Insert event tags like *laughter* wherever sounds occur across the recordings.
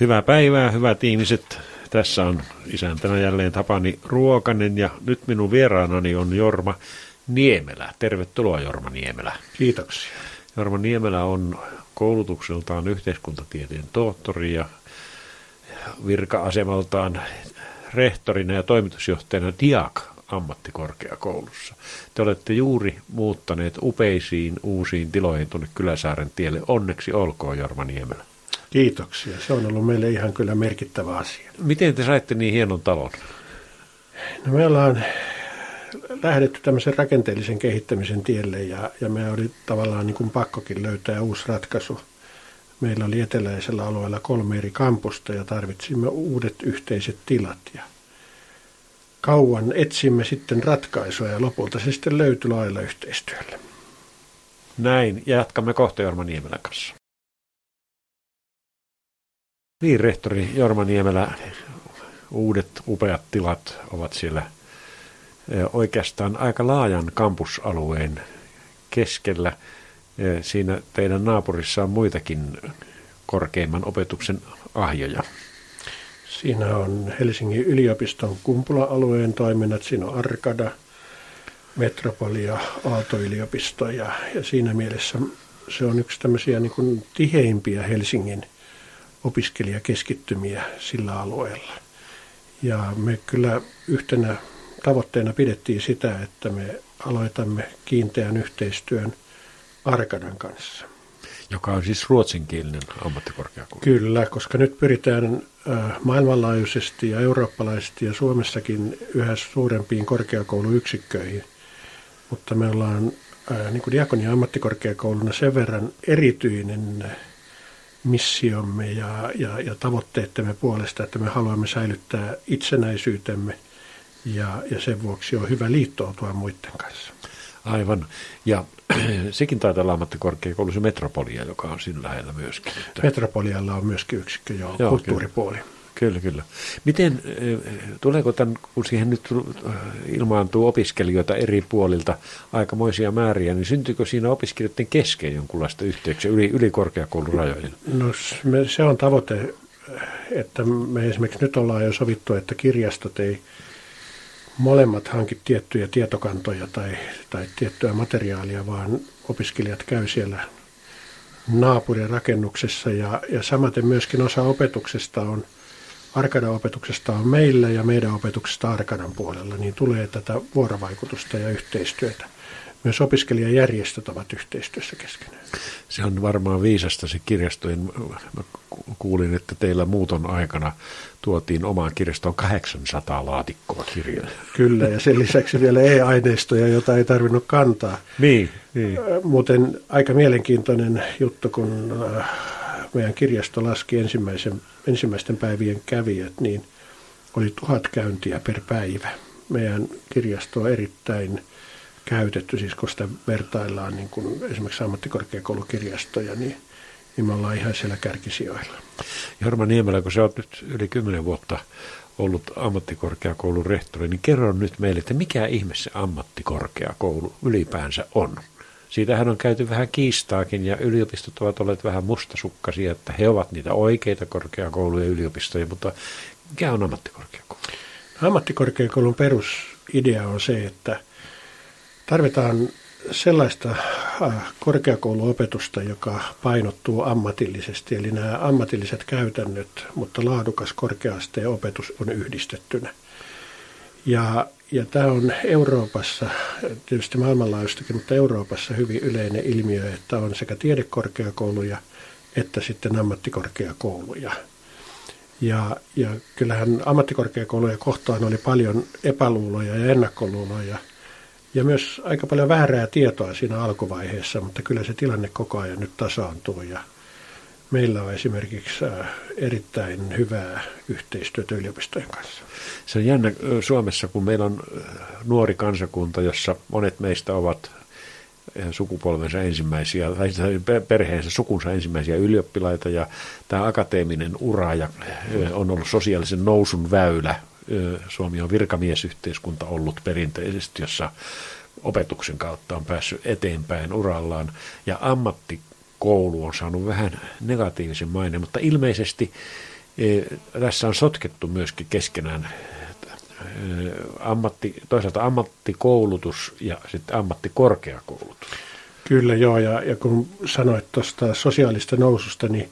Hyvää päivää, hyvät ihmiset. Tässä on isäntänä jälleen Tapani Ruokanen ja nyt minun vieraanani on Jorma Niemelä. Tervetuloa Jorma Niemelä. Kiitoksia. Jorma Niemelä on koulutukseltaan yhteiskuntatieteen tohtori ja virka-asemaltaan rehtorina ja toimitusjohtajana DIAK ammattikorkeakoulussa. Te olette juuri muuttaneet upeisiin uusiin tiloihin tuonne Kyläsaaren tielle. Onneksi olkoon Jorma Niemelä. Kiitoksia. Se on ollut meille ihan kyllä merkittävä asia. Miten te saitte niin hienon talon? No me ollaan lähdetty tämmöisen rakenteellisen kehittämisen tielle ja, ja me oli tavallaan niin kuin pakkokin löytää uusi ratkaisu. Meillä oli eteläisellä alueella kolme eri kampusta ja tarvitsimme uudet yhteiset tilat. Ja kauan etsimme sitten ratkaisua ja lopulta se sitten löytyi lailla yhteistyöllä. Näin, ja jatkamme kohta Jorma Niemelän kanssa. Niin, rehtori Jorma Niemelä, uudet upeat tilat ovat siellä oikeastaan aika laajan kampusalueen keskellä. Siinä teidän naapurissa on muitakin korkeimman opetuksen ahjoja. Siinä on Helsingin yliopiston Kumpula-alueen toiminnat, siinä on Arkada, Metropolia, Aalto-yliopisto ja, ja siinä mielessä se on yksi tämmöisiä niin tiheimpiä Helsingin opiskelijakeskittymiä sillä alueella. Ja me kyllä yhtenä tavoitteena pidettiin sitä, että me aloitamme kiinteän yhteistyön Arkadan kanssa. Joka on siis ruotsinkielinen ammattikorkeakoulu. Kyllä, koska nyt pyritään maailmanlaajuisesti ja eurooppalaisesti ja Suomessakin yhä suurempiin korkeakouluyksikköihin. Mutta me ollaan niin kuin Diakonia ammattikorkeakouluna sen verran erityinen missiomme ja, ja, ja tavoitteettemme puolesta, että me haluamme säilyttää itsenäisyytemme ja, ja sen vuoksi on hyvä liittoutua muiden kanssa. Aivan. Ja *clears throat* sekin taitaa olla ammattikorkeakoulu se Metropolia, joka on siinä lähellä myöskin. Metropolialla on myöskin yksikkö, joo, joo kulttuuripuoli. Kyllä. Kyllä, kyllä. Miten, tuleeko tämän, kun siihen nyt ilmaantuu opiskelijoita eri puolilta aikamoisia määriä, niin syntyykö siinä opiskelijoiden kesken jonkunlaista yhteyksiä yli, yli korkeakoulurajojen? No se on tavoite, että me esimerkiksi nyt ollaan jo sovittu, että kirjastot ei molemmat hanki tiettyjä tietokantoja tai, tai tiettyä materiaalia, vaan opiskelijat käy siellä naapurin rakennuksessa ja, ja samaten myöskin osa opetuksesta on – Arkadan opetuksesta on meillä ja meidän opetuksesta Arkadan puolella, niin tulee tätä vuorovaikutusta ja yhteistyötä. Myös opiskelijajärjestöt ovat yhteistyössä keskenään. Se on varmaan viisasta se kirjastojen. Mä kuulin, että teillä muuton aikana tuotiin omaan kirjastoon 800 laatikkoa kirjoja. Kyllä, ja sen lisäksi vielä e-aineistoja, joita ei tarvinnut kantaa. Niin, niin. Muuten aika mielenkiintoinen juttu, kun meidän kirjasto laski ensimmäisen, ensimmäisten päivien kävijät, niin oli tuhat käyntiä per päivä. Meidän kirjasto on erittäin käytetty, siis kun sitä vertaillaan niin kuin esimerkiksi ammattikorkeakoulukirjastoja, niin, niin me ollaan ihan siellä kärkisijoilla. Jorma Niemelä, kun sä oot nyt yli kymmenen vuotta ollut ammattikorkeakoulun rehtori, niin kerro nyt meille, että mikä ihme se ammattikorkeakoulu ylipäänsä on? Siitähän on käyty vähän kiistaakin ja yliopistot ovat olleet vähän mustasukkaisia, että he ovat niitä oikeita korkeakouluja ja yliopistoja, mutta mikä on ammattikorkeakoulu? Ammattikorkeakoulun perusidea on se, että tarvitaan sellaista äh, korkeakouluopetusta, joka painottuu ammatillisesti, eli nämä ammatilliset käytännöt, mutta laadukas korkeasteen opetus on yhdistettynä. Ja ja tämä on Euroopassa, tietysti maailmanlaajuistakin, mutta Euroopassa hyvin yleinen ilmiö, että on sekä tiedekorkeakouluja että sitten ammattikorkeakouluja. Ja, ja kyllähän ammattikorkeakouluja kohtaan oli paljon epäluuloja ja ennakkoluuloja ja myös aika paljon väärää tietoa siinä alkuvaiheessa, mutta kyllä se tilanne koko ajan nyt tasaantuu ja meillä on esimerkiksi äh, erittäin hyvää yhteistyötä yliopistojen kanssa. Se on jännä Suomessa, kun meillä on nuori kansakunta, jossa monet meistä ovat sukupolvensa ensimmäisiä, tai perheensä sukunsa ensimmäisiä ylioppilaita, ja tämä akateeminen ura ja on ollut sosiaalisen nousun väylä. Suomi on virkamiesyhteiskunta ollut perinteisesti, jossa opetuksen kautta on päässyt eteenpäin urallaan, ja ammatti koulu on saanut vähän negatiivisen maineen, mutta ilmeisesti E, tässä on sotkettu myöskin keskenään ammatti, toisaalta ammattikoulutus ja sitten ammattikorkeakoulutus. Kyllä joo, ja, ja kun sanoit tuosta sosiaalista noususta, niin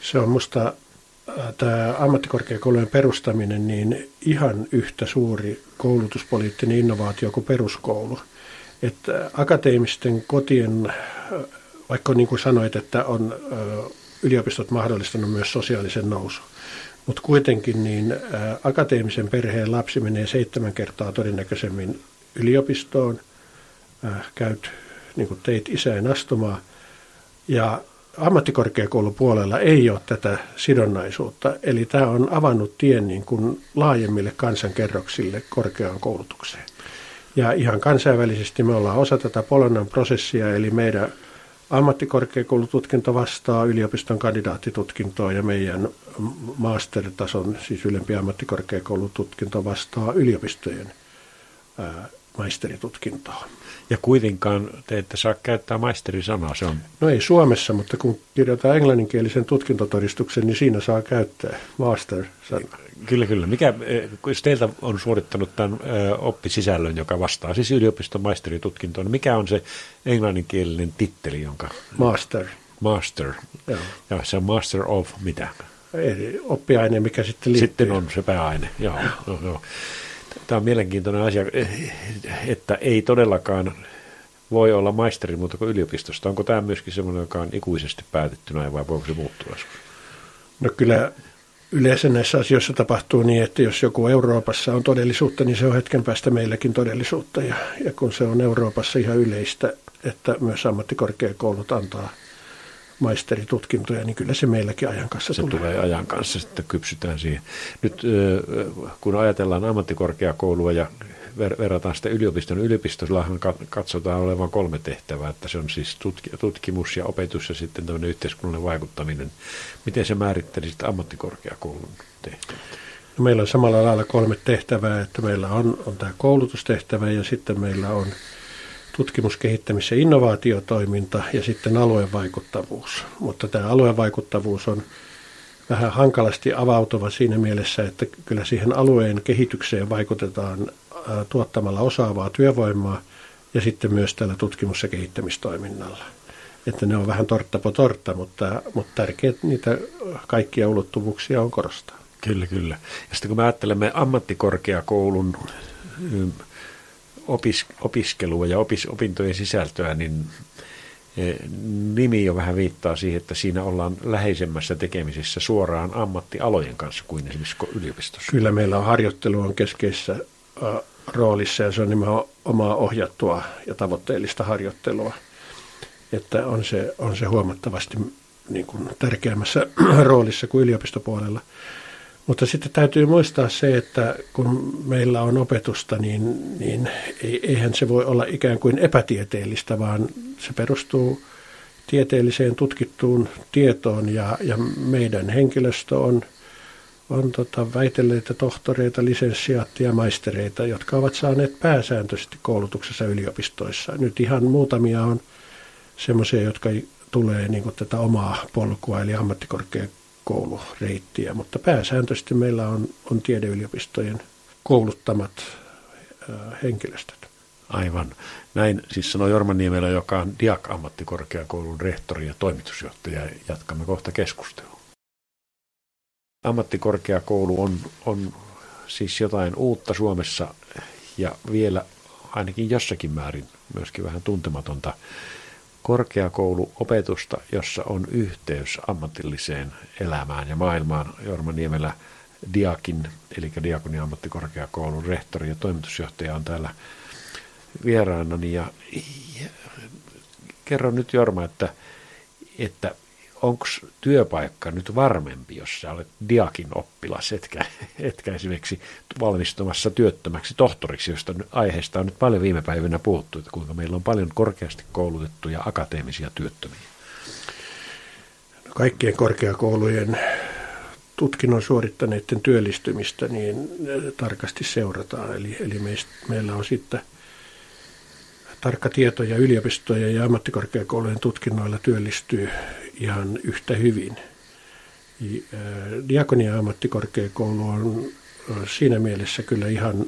se on musta tämä ammattikorkeakoulujen perustaminen niin ihan yhtä suuri koulutuspoliittinen innovaatio kuin peruskoulu. Että akateemisten kotien, vaikka niin kuin sanoit, että on yliopistot mahdollistanut myös sosiaalisen nousun, mutta kuitenkin niin akateemisen perheen lapsi menee seitsemän kertaa todennäköisemmin yliopistoon, käyt niin kuin teit isään astumaan, ja ammattikorkeakoulupuolella ei ole tätä sidonnaisuutta, eli tämä on avannut tien niin kuin laajemmille kansankerroksille korkeaan koulutukseen. Ja ihan kansainvälisesti me ollaan osa tätä Polonnan prosessia, eli meidän ammattikorkeakoulututkinto vastaa yliopiston kandidaattitutkintoa ja meidän master-tason, siis ylempi ammattikorkeakoulututkinto vastaa yliopistojen maisteritutkintoa. Ja kuitenkaan te ette saa käyttää maisterisanaa, se on... No ei Suomessa, mutta kun kirjoitetaan englanninkielisen tutkintotodistuksen, niin siinä saa käyttää master-sanaa. Kyllä, kyllä. Mikä, eh, jos teiltä on suorittanut tämän eh, oppisisällön, joka vastaa siis yliopiston maisteritutkintoon, niin mikä on se englanninkielinen titteli, jonka... Master. Master. Joo. Ja se on master of mitä? Eri oppiaine, mikä sitten liittyy. Sitten on se pääaine, joo. joo, joo. Tämä on mielenkiintoinen asia, että ei todellakaan voi olla maisteri muuta kuin yliopistosta. Onko tämä myöskin semmoinen, joka on ikuisesti päätetty näin vai voiko se muuttua? No kyllä yleensä näissä asioissa tapahtuu niin, että jos joku Euroopassa on todellisuutta, niin se on hetken päästä meilläkin todellisuutta. Ja, ja kun se on Euroopassa ihan yleistä, että myös ammattikorkeakoulut antaa maisteritutkintoja, niin kyllä se meilläkin ajan kanssa se tulee. tulee ajan kanssa, sitten kypsytään siihen. Nyt kun ajatellaan ammattikorkeakoulua ja verrataan sitä yliopiston, yliopistollahan katsotaan olevan kolme tehtävää, että se on siis tutkimus ja opetus ja sitten tämmöinen yhteiskunnallinen vaikuttaminen. Miten se määritteli sitten ammattikorkeakoulun tehtävät? No meillä on samalla lailla kolme tehtävää, että meillä on, on tämä koulutustehtävä ja sitten meillä on tutkimus, kehittämis- ja innovaatiotoiminta ja sitten alueen vaikuttavuus. Mutta tämä alueen vaikuttavuus on vähän hankalasti avautuva siinä mielessä, että kyllä siihen alueen kehitykseen vaikutetaan tuottamalla osaavaa työvoimaa ja sitten myös tällä tutkimus- ja kehittämistoiminnalla. Että ne on vähän tortta po tortta, mutta, mutta tärkeää niitä kaikkia ulottuvuuksia on korostaa. Kyllä, kyllä. Ja sitten kun me ajattelemme ammattikorkeakoulun opis, opiskelua ja opis, opintojen sisältöä, niin e, nimi jo vähän viittaa siihen, että siinä ollaan läheisemmässä tekemisessä suoraan ammattialojen kanssa kuin esimerkiksi yliopistossa. Kyllä meillä on harjoittelu on keskeisessä roolissa ja se on nimenomaan omaa ohjattua ja tavoitteellista harjoittelua. Että on se, on se huomattavasti niin kuin tärkeämmässä *clears throat* roolissa kuin yliopistopuolella. Mutta sitten täytyy muistaa se, että kun meillä on opetusta, niin, niin eihän se voi olla ikään kuin epätieteellistä, vaan se perustuu tieteelliseen tutkittuun tietoon ja, ja meidän henkilöstö on, on tota väitelleitä tohtoreita, lisenssiaattia, maistereita, jotka ovat saaneet pääsääntöisesti koulutuksessa yliopistoissa. Nyt ihan muutamia on semmoisia, jotka tulee niin tätä omaa polkua, eli ammattikorkeakoulua koulureittiä, mutta pääsääntöisesti meillä on, on tiedeyliopistojen kouluttamat henkilöstöt. Aivan. Näin siis sanoi Jorma Niemelä, joka on Diak-ammattikorkeakoulun rehtori ja toimitusjohtaja. Jatkamme kohta keskustelua. Ammattikorkeakoulu on, on siis jotain uutta Suomessa ja vielä ainakin jossakin määrin myöskin vähän tuntematonta korkeakouluopetusta, jossa on yhteys ammatilliseen elämään ja maailmaan. Jorma Niemelä Diakin, eli Diakonin ammattikorkeakoulun rehtori ja toimitusjohtaja on täällä vieraanani. Ja, ja kerro nyt Jorma, että, että onko työpaikka nyt varmempi, jos sä olet diakin oppilas, etkä, etkä esimerkiksi valmistumassa työttömäksi tohtoriksi, josta aiheesta on nyt paljon viime päivinä puhuttu, että kuinka meillä on paljon korkeasti koulutettuja akateemisia työttömiä? No kaikkien korkeakoulujen tutkinnon suorittaneiden työllistymistä niin tarkasti seurataan. Eli, eli meistä, meillä on sitten – tarkka tieto ja yliopistojen ja ammattikorkeakoulujen tutkinnoilla työllistyy ihan yhtä hyvin. Diakonia ammattikorkeakoulu on siinä mielessä kyllä ihan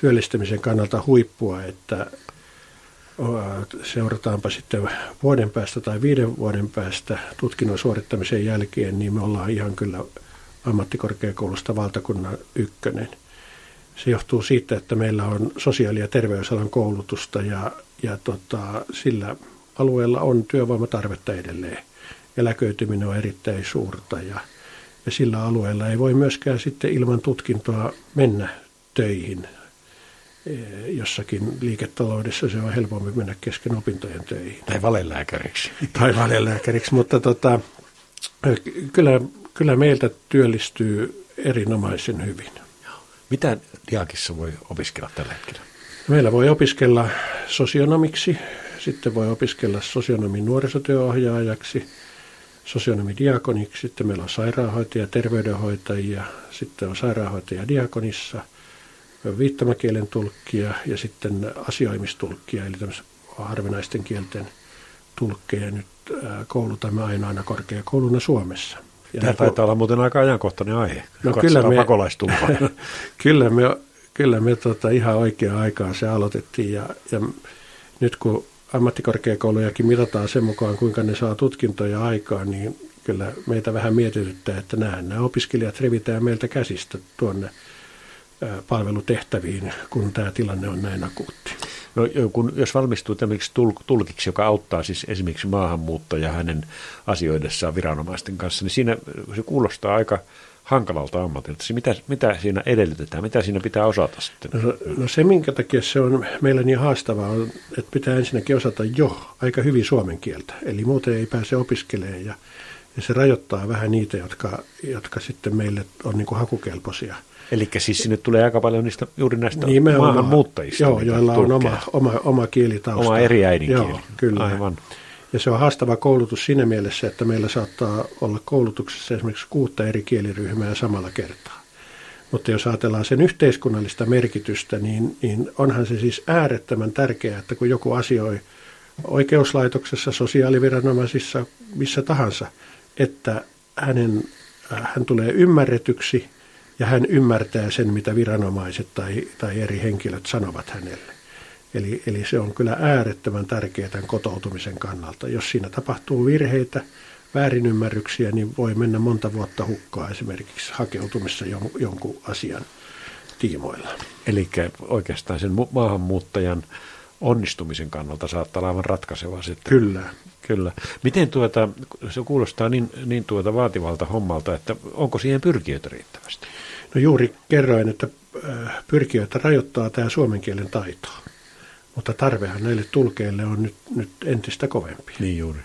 työllistämisen kannalta huippua, että seurataanpa sitten vuoden päästä tai viiden vuoden päästä tutkinnon suorittamisen jälkeen, niin me ollaan ihan kyllä ammattikorkeakoulusta valtakunnan ykkönen. Se johtuu siitä, että meillä on sosiaali- ja terveysalan koulutusta ja, ja tota, sillä alueella on työvoimatarvetta edelleen. Eläköityminen on erittäin suurta ja, ja sillä alueella ei voi myöskään sitten ilman tutkintoa mennä töihin. E, jossakin liiketaloudessa se on helpompi mennä kesken opintojen töihin. Tai valelääkäriksi. *laughs* Tai valelääkäriksi, mutta tota, kyllä, kyllä meiltä työllistyy erinomaisen hyvin. Mitä Diakissa voi opiskella tällä hetkellä? Meillä voi opiskella sosionomiksi, sitten voi opiskella sosionomin nuorisotyöohjaajaksi, sosionomi diakoniksi, sitten meillä on sairaanhoitaja, terveydenhoitajia, sitten on sairaanhoitaja diakonissa, viittomakielen tulkkia ja sitten asioimistulkkia, eli harvinaisten kielten tulkkeja nyt koulutamme aina aina korkeakouluna Suomessa. Ja Tämä taitaa olla muuten aika ajankohtainen aihe. No kyllä me, *laughs* kyllä me, kyllä me tota ihan oikea aikaan se aloitettiin ja, ja nyt kun ammattikorkeakoulujakin mitataan sen mukaan, kuinka ne saa tutkintoja aikaan, niin kyllä meitä vähän mietityttää, että nämä, nämä opiskelijat revitään meiltä käsistä tuonne palvelutehtäviin, kun tämä tilanne on näin akuutti. No, kun, jos valmistuu tämmöiksi tulkiksi, joka auttaa siis esimerkiksi maahanmuuttaja hänen asioidessaan viranomaisten kanssa, niin siinä se kuulostaa aika hankalalta ammatilta. Mitä, mitä siinä edellytetään, mitä siinä pitää osata sitten? No, no se, minkä takia se on meillä niin haastavaa, on, että pitää ensinnäkin osata jo aika hyvin suomen kieltä. Eli muuten ei pääse opiskelemaan ja, ja se rajoittaa vähän niitä, jotka, jotka sitten meille on niin kuin hakukelpoisia. Eli siis sinne tulee aika paljon niistä, juuri näistä maahanmuuttajista. Joo, joilla on oma, oma, oma kielitausta. Oma eri äidinkieli. Joo, kyllä. Aivan. Ja se on haastava koulutus siinä mielessä, että meillä saattaa olla koulutuksessa esimerkiksi kuutta eri kieliryhmää samalla kertaa. Mutta jos ajatellaan sen yhteiskunnallista merkitystä, niin, niin onhan se siis äärettömän tärkeää, että kun joku asioi oikeuslaitoksessa, sosiaaliviranomaisissa, missä tahansa, että hänen, hän tulee ymmärretyksi ja hän ymmärtää sen, mitä viranomaiset tai, tai eri henkilöt sanovat hänelle. Eli, eli se on kyllä äärettömän tärkeää tämän kotoutumisen kannalta. Jos siinä tapahtuu virheitä, väärinymmärryksiä, niin voi mennä monta vuotta hukkaa esimerkiksi hakeutumissa jon, jonkun asian tiimoilla. Eli oikeastaan sen maahanmuuttajan onnistumisen kannalta saattaa olla aivan ratkaiseva sitten. Kyllä. Kyllä. Miten tuota, se kuulostaa niin, niin tuota vaativalta hommalta, että onko siihen pyrkijöitä riittävästi? No juuri kerroin, että äh, pyrkijöitä rajoittaa tämä suomen kielen taito. Mutta tarvehan näille tulkeille on nyt, nyt entistä kovempi. Niin juuri.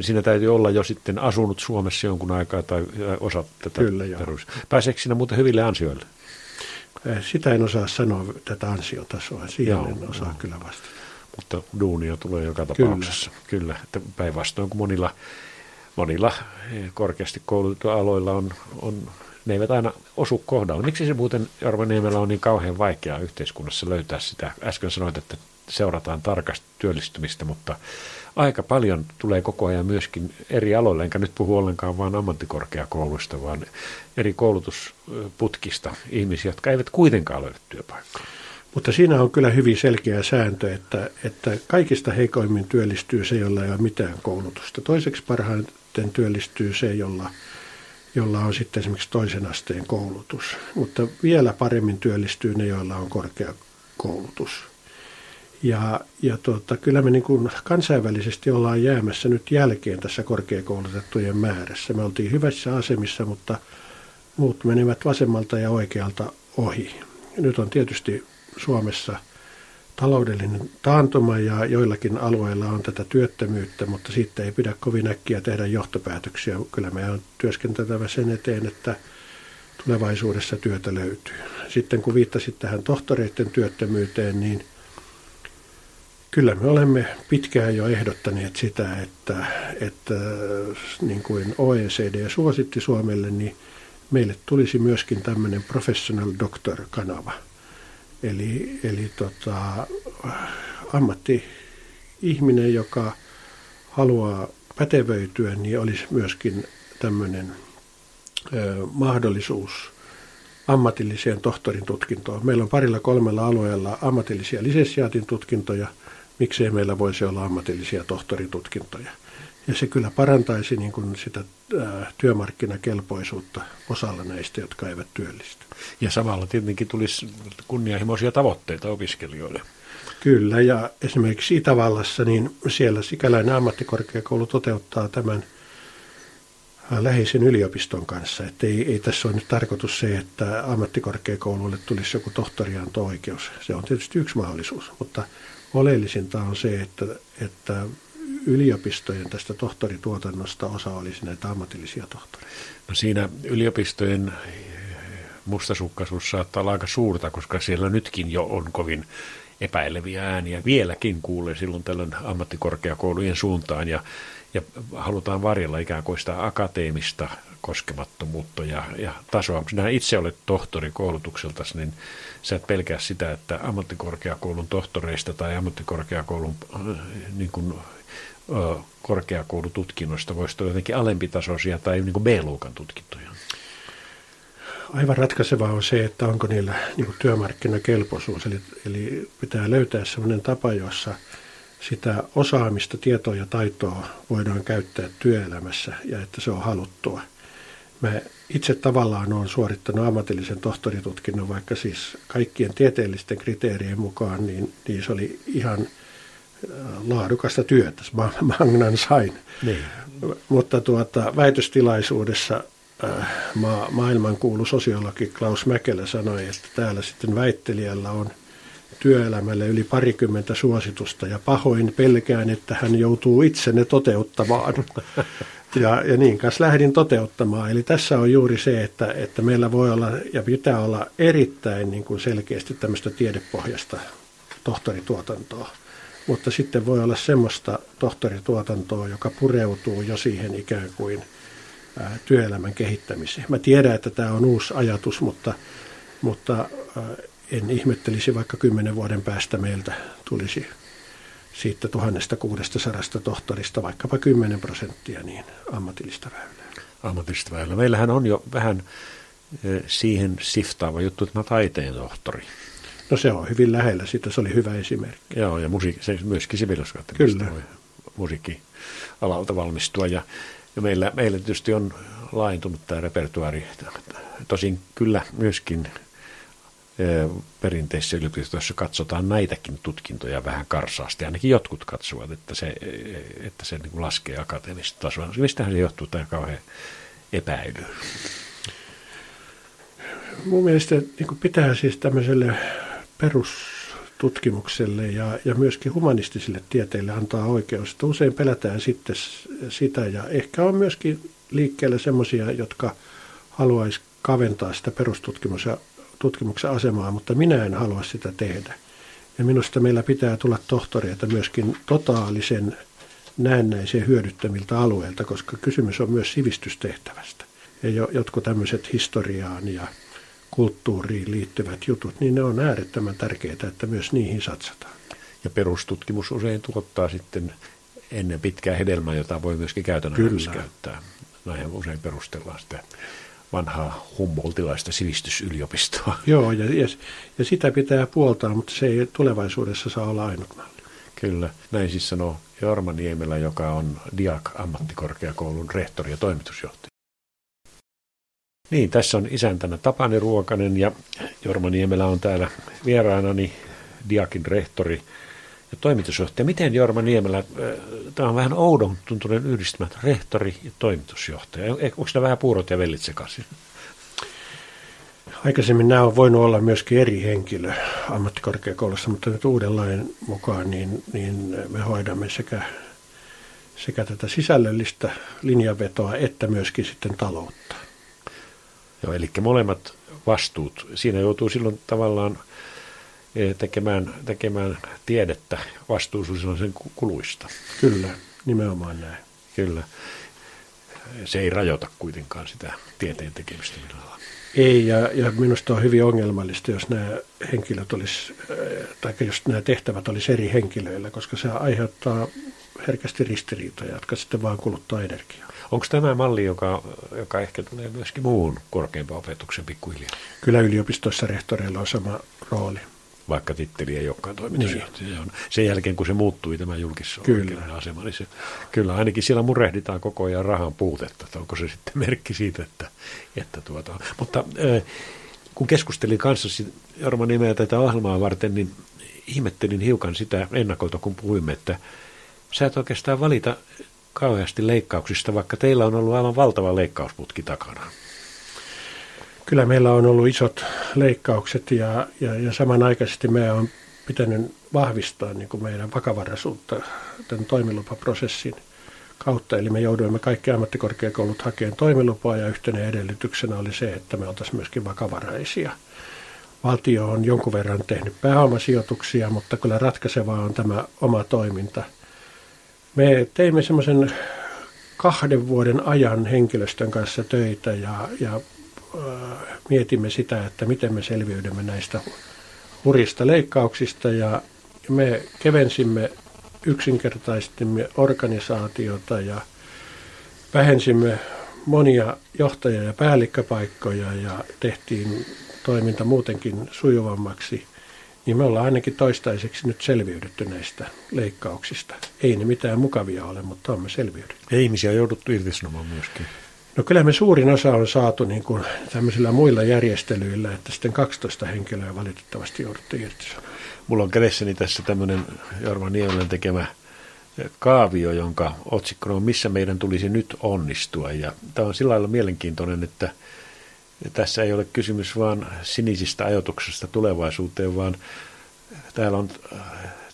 Siinä täytyy olla jo sitten asunut Suomessa jonkun aikaa tai osa tätä Kyllä, perus. Pääseekö sinä muuten hyville ansioille? Äh, sitä en osaa sanoa tätä ansiotasoa. Siihen joo, en osaa joo. kyllä vastata. Mutta duunia tulee joka tapauksessa. Kyllä. kyllä. Päinvastoin kuin monilla, monilla eh, korkeasti koulutetuilla aloilla on, on ne eivät aina osu kohdalla. Miksi se muuten Niemellä on niin kauhean vaikeaa yhteiskunnassa löytää sitä? Äsken sanoit, että seurataan tarkasti työllistymistä, mutta aika paljon tulee koko ajan myöskin eri aloille, enkä nyt puhu ollenkaan vain ammattikorkeakouluista, vaan eri koulutusputkista ihmisiä, jotka eivät kuitenkaan löydä työpaikkaa. Mutta siinä on kyllä hyvin selkeä sääntö, että, että kaikista heikoimmin työllistyy se, jolla ei ole mitään koulutusta. Toiseksi parhaiten työllistyy se, jolla – jolla on sitten esimerkiksi toisen asteen koulutus. Mutta vielä paremmin työllistyy ne, joilla on korkea koulutus. Ja, ja tuota, kyllä me niin kuin kansainvälisesti ollaan jäämässä nyt jälkeen tässä korkeakoulutettujen määrässä. Me oltiin hyvässä asemissa, mutta muut menivät vasemmalta ja oikealta ohi. Nyt on tietysti Suomessa – taloudellinen taantuma ja joillakin alueilla on tätä työttömyyttä, mutta siitä ei pidä kovin äkkiä tehdä johtopäätöksiä. Kyllä meidän on työskenteltävä sen eteen, että tulevaisuudessa työtä löytyy. Sitten kun viittasit tähän tohtoreiden työttömyyteen, niin kyllä me olemme pitkään jo ehdottaneet sitä, että, että niin kuin OECD suositti Suomelle, niin meille tulisi myöskin tämmöinen professional doctor-kanava – Eli, eli tota, ammatti-ihminen, joka haluaa pätevöityä, niin olisi myöskin tämmöinen mahdollisuus ammatilliseen tohtorin tutkintoon. Meillä on parilla kolmella alueella ammatillisia lisenssiaatin tutkintoja, miksei meillä voisi olla ammatillisia tohtoritutkintoja. Ja se kyllä parantaisi niin kuin sitä työmarkkinakelpoisuutta osalla näistä, jotka eivät työllisty. Ja samalla tietenkin tulisi kunnianhimoisia tavoitteita opiskelijoille. Kyllä, ja esimerkiksi Itävallassa, niin siellä Sikäläinen ammattikorkeakoulu toteuttaa tämän läheisen yliopiston kanssa. Että ei, ei tässä ole nyt tarkoitus se, että ammattikorkeakoululle tulisi joku tohtorianto-oikeus. Se on tietysti yksi mahdollisuus, mutta oleellisinta on se, että, että yliopistojen tästä tohtorituotannosta osa olisi näitä ammatillisia tohtoreita. No siinä yliopistojen mustasukkaisuus saattaa olla aika suurta, koska siellä nytkin jo on kovin epäileviä ääniä. Vieläkin kuulee silloin tällöin ammattikorkeakoulujen suuntaan ja, ja halutaan varjella ikään kuin sitä akateemista koskemattomuutta ja, ja tasoa. Sinä itse olet tohtori koulutukselta, niin sä et pelkää sitä, että ammattikorkeakoulun tohtoreista tai ammattikorkeakoulun niin kuin, korkeakoulututkinnoista voisi olla jotenkin alempitasoisia tai niin B-luokan tutkintoja? Aivan ratkaisevaa on se, että onko niillä niin kuin työmarkkinakelpoisuus. Eli, eli pitää löytää sellainen tapa, jossa sitä osaamista, tietoa ja taitoa voidaan käyttää työelämässä ja että se on haluttua. Mä itse tavallaan olen suorittanut ammatillisen tohtoritutkinnon, vaikka siis kaikkien tieteellisten kriteerien mukaan, niin, niin se oli ihan – laadukasta työtä, Magnan sain. Niin. Mutta tuota, väitöstilaisuudessa äh, ma- maailmankuulu sosiologi Klaus Mäkelä sanoi, että täällä sitten väittelijällä on työelämälle yli parikymmentä suositusta ja pahoin pelkään, että hän joutuu itse ne toteuttamaan. *laughs* Ja, ja niin kanssa lähdin toteuttamaan. Eli tässä on juuri se, että, että meillä voi olla ja pitää olla erittäin niin kuin selkeästi tämmöistä tiedepohjasta tohtorituotantoa mutta sitten voi olla semmoista tohtorituotantoa, joka pureutuu jo siihen ikään kuin työelämän kehittämiseen. Mä tiedän, että tämä on uusi ajatus, mutta, mutta en ihmettelisi, vaikka kymmenen vuoden päästä meiltä tulisi siitä 1600 tohtorista vaikkapa 10 prosenttia niin ammatillista väylää. Ammatillista väylää. Meillähän on jo vähän siihen siftaava juttu, että mä taiteen tohtori. No se on hyvin lähellä sitä, se oli hyvä esimerkki. Joo, ja musiikki, se myöskin Kyllä. voi musiikkialalta valmistua. Ja, ja meillä, meillä tietysti on laajentunut tämä repertuari. Tosin kyllä myöskin e, perinteisessä yliopistossa katsotaan näitäkin tutkintoja vähän karsaasti. Ainakin jotkut katsovat, että se, että se niin laskee akateemista tasoa. Mistähän se johtuu tämä kauhean epäily? Mun mielestä niin pitää siis tämmöiselle perustutkimukselle ja, ja myöskin humanistisille tieteille antaa oikeus. Usein pelätään sitten sitä ja ehkä on myöskin liikkeellä semmoisia, jotka haluaisi kaventaa sitä perustutkimuksen asemaa, mutta minä en halua sitä tehdä. Ja minusta meillä pitää tulla tohtoreita myöskin totaalisen näennäisen hyödyttämiltä alueilta, koska kysymys on myös sivistystehtävästä. Ja jotkut tämmöiset historiaan ja kulttuuriin liittyvät jutut, niin ne on äärettömän tärkeää, että myös niihin satsataan. Ja perustutkimus usein tuottaa sitten ennen pitkää hedelmää, jota voi myöskin käytännössä käyttää. Näin usein perustellaan sitä vanhaa Humboldtilaista sivistysyliopistoa. *laughs* Joo, ja, ja, ja sitä pitää puoltaa, mutta se ei tulevaisuudessa saa olla ainut malli. Kyllä, näin siis sanoo Jorma Niemelä, joka on DIAK-ammattikorkeakoulun rehtori ja toimitusjohtaja. Niin, tässä on isäntänä Tapani Ruokanen ja Jorma Niemelä on täällä vieraanani, Diakin rehtori ja toimitusjohtaja. Miten Jorma Niemelä, äh, tämä on vähän oudon tuntunen yhdistelmä, rehtori ja toimitusjohtaja. Onko nämä vähän puurot ja vellit sekaisin? Aikaisemmin nämä on voinut olla myöskin eri henkilö ammattikorkeakoulussa, mutta nyt uuden lain mukaan niin, niin me hoidamme sekä, sekä tätä sisällöllistä linjavetoa että myöskin sitten taloutta. Joo, eli molemmat vastuut. Siinä joutuu silloin tavallaan eh, tekemään, tekemään tiedettä vastuullisuus sen kuluista. Kyllä, nimenomaan näin. Kyllä. Se ei rajoita kuitenkaan sitä tieteen tekemistä millään Ei, ja, ja minusta on hyvin ongelmallista, jos nämä henkilöt olisi, eh, tai jos nämä tehtävät olisi eri henkilöillä, koska se aiheuttaa herkästi ristiriitoja, jotka sitten vaan kuluttaa energiaa. Onko tämä malli, joka, joka ehkä tulee myöskin muun korkeimpaan opetuksen pikkuhiljaa? Kyllä yliopistoissa rehtoreilla on sama rooli. Vaikka titteli ei olekaan toimitusjohtaja. Niin. Sen jälkeen, kun se muuttui tämä julkisoikeuden asema, niin se, kyllä ainakin siellä murehditaan koko ajan rahan puutetta. Että onko se sitten merkki siitä, että, että tuota, mutta kun keskustelin kanssasi Jorma nimeä tätä ohjelmaa varten, niin ihmettelin hiukan sitä ennakolta, kun puhuimme, että sä et oikeastaan valita kauheasti leikkauksista, vaikka teillä on ollut aivan valtava leikkausputki takana. Kyllä meillä on ollut isot leikkaukset ja, ja, ja samanaikaisesti meidän on pitänyt vahvistaa niin kuin meidän vakavaraisuutta tämän toimilupaprosessin kautta. Eli me jouduimme kaikki ammattikorkeakoulut hakemaan toimilupaa ja yhtenä edellytyksenä oli se, että me oltaisiin myöskin vakavaraisia. Valtio on jonkun verran tehnyt pääomasijoituksia, mutta kyllä ratkaisevaa on tämä oma toiminta. Me teimme semmoisen kahden vuoden ajan henkilöstön kanssa töitä ja, ja äh, mietimme sitä, että miten me selviydymme näistä hurista leikkauksista. Ja me kevensimme, yksinkertaistimme organisaatiota ja vähensimme monia johtaja- ja päällikköpaikkoja ja tehtiin toiminta muutenkin sujuvammaksi, niin me ollaan ainakin toistaiseksi nyt selviydytty näistä leikkauksista. Ei ne mitään mukavia ole, mutta on me selviydytty. Ja ihmisiä on jouduttu irtisanomaan myöskin. No kyllä me suurin osa on saatu niin kuin tämmöisillä muilla järjestelyillä, että sitten 12 henkilöä valitettavasti jouduttu irtisanomaan. Mulla on kädessäni tässä tämmöinen Jorma Niemelän tekemä kaavio, jonka otsikkona on Missä meidän tulisi nyt onnistua. Ja tämä on sillä lailla mielenkiintoinen, että tässä ei ole kysymys vain sinisistä ajatuksista tulevaisuuteen, vaan täällä on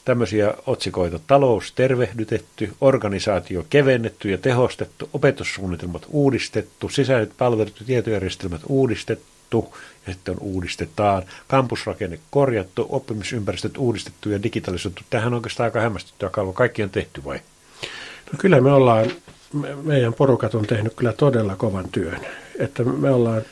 tämmöisiä otsikoita. Talous tervehdytetty, organisaatio kevennetty ja tehostettu, opetussuunnitelmat uudistettu, sisäiset palvelut ja tietojärjestelmät uudistettu ja sitten uudistetaan, kampusrakenne korjattu, oppimisympäristöt uudistettu ja digitalisoitu. Tähän on oikeastaan aika hämmästyttävä kalvo. Kaikki on tehty vai? No kyllä me ollaan, me, meidän porukat on tehnyt kyllä todella kovan työn. Että me ollaan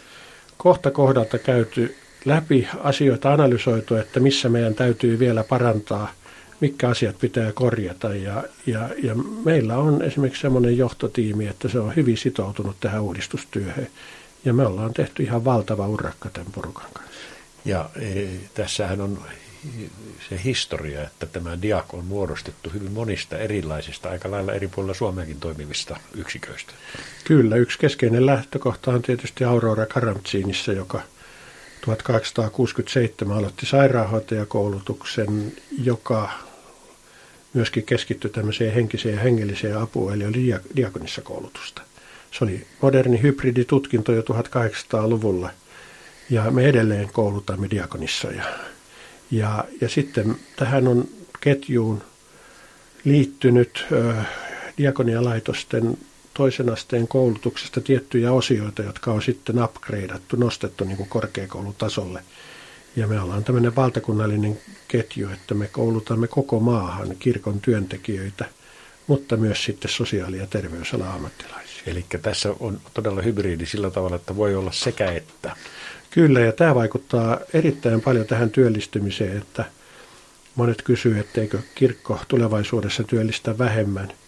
kohta kohdalta käyty läpi asioita, analysoitu, että missä meidän täytyy vielä parantaa – mitkä asiat pitää korjata. Ja, ja, ja meillä on esimerkiksi semmoinen johtotiimi, että se on hyvin sitoutunut tähän uudistustyöhön. Ja me ollaan tehty ihan valtava urakka tämän porukan kanssa. Ja e, tässähän on se historia, että tämä DIAK on muodostettu hyvin monista erilaisista, aika lailla eri puolilla Suomeakin toimivista yksiköistä. Kyllä, yksi keskeinen lähtökohta on tietysti Aurora Karamtsiinissa, joka – 1867 aloitti sairaanhoitajakoulutuksen, joka myöskin keskittyi tämmöiseen henkiseen ja hengelliseen apuun, eli oli diakonissa koulutusta. Se oli moderni hybriditutkinto jo 1800-luvulla, ja me edelleen koulutamme diakonissa. Ja, ja, sitten tähän on ketjuun liittynyt ö, diakonialaitosten toisen asteen koulutuksesta tiettyjä osioita, jotka on sitten upgradeattu, nostettu niin kuin korkeakoulutasolle. Ja me ollaan tämmöinen valtakunnallinen ketju, että me koulutamme koko maahan kirkon työntekijöitä, mutta myös sitten sosiaali- ja terveysalan ammattilaisia. Eli tässä on todella hybridi sillä tavalla, että voi olla sekä että. Kyllä, ja tämä vaikuttaa erittäin paljon tähän työllistymiseen, että monet kysyvät, etteikö kirkko tulevaisuudessa työllistä vähemmän –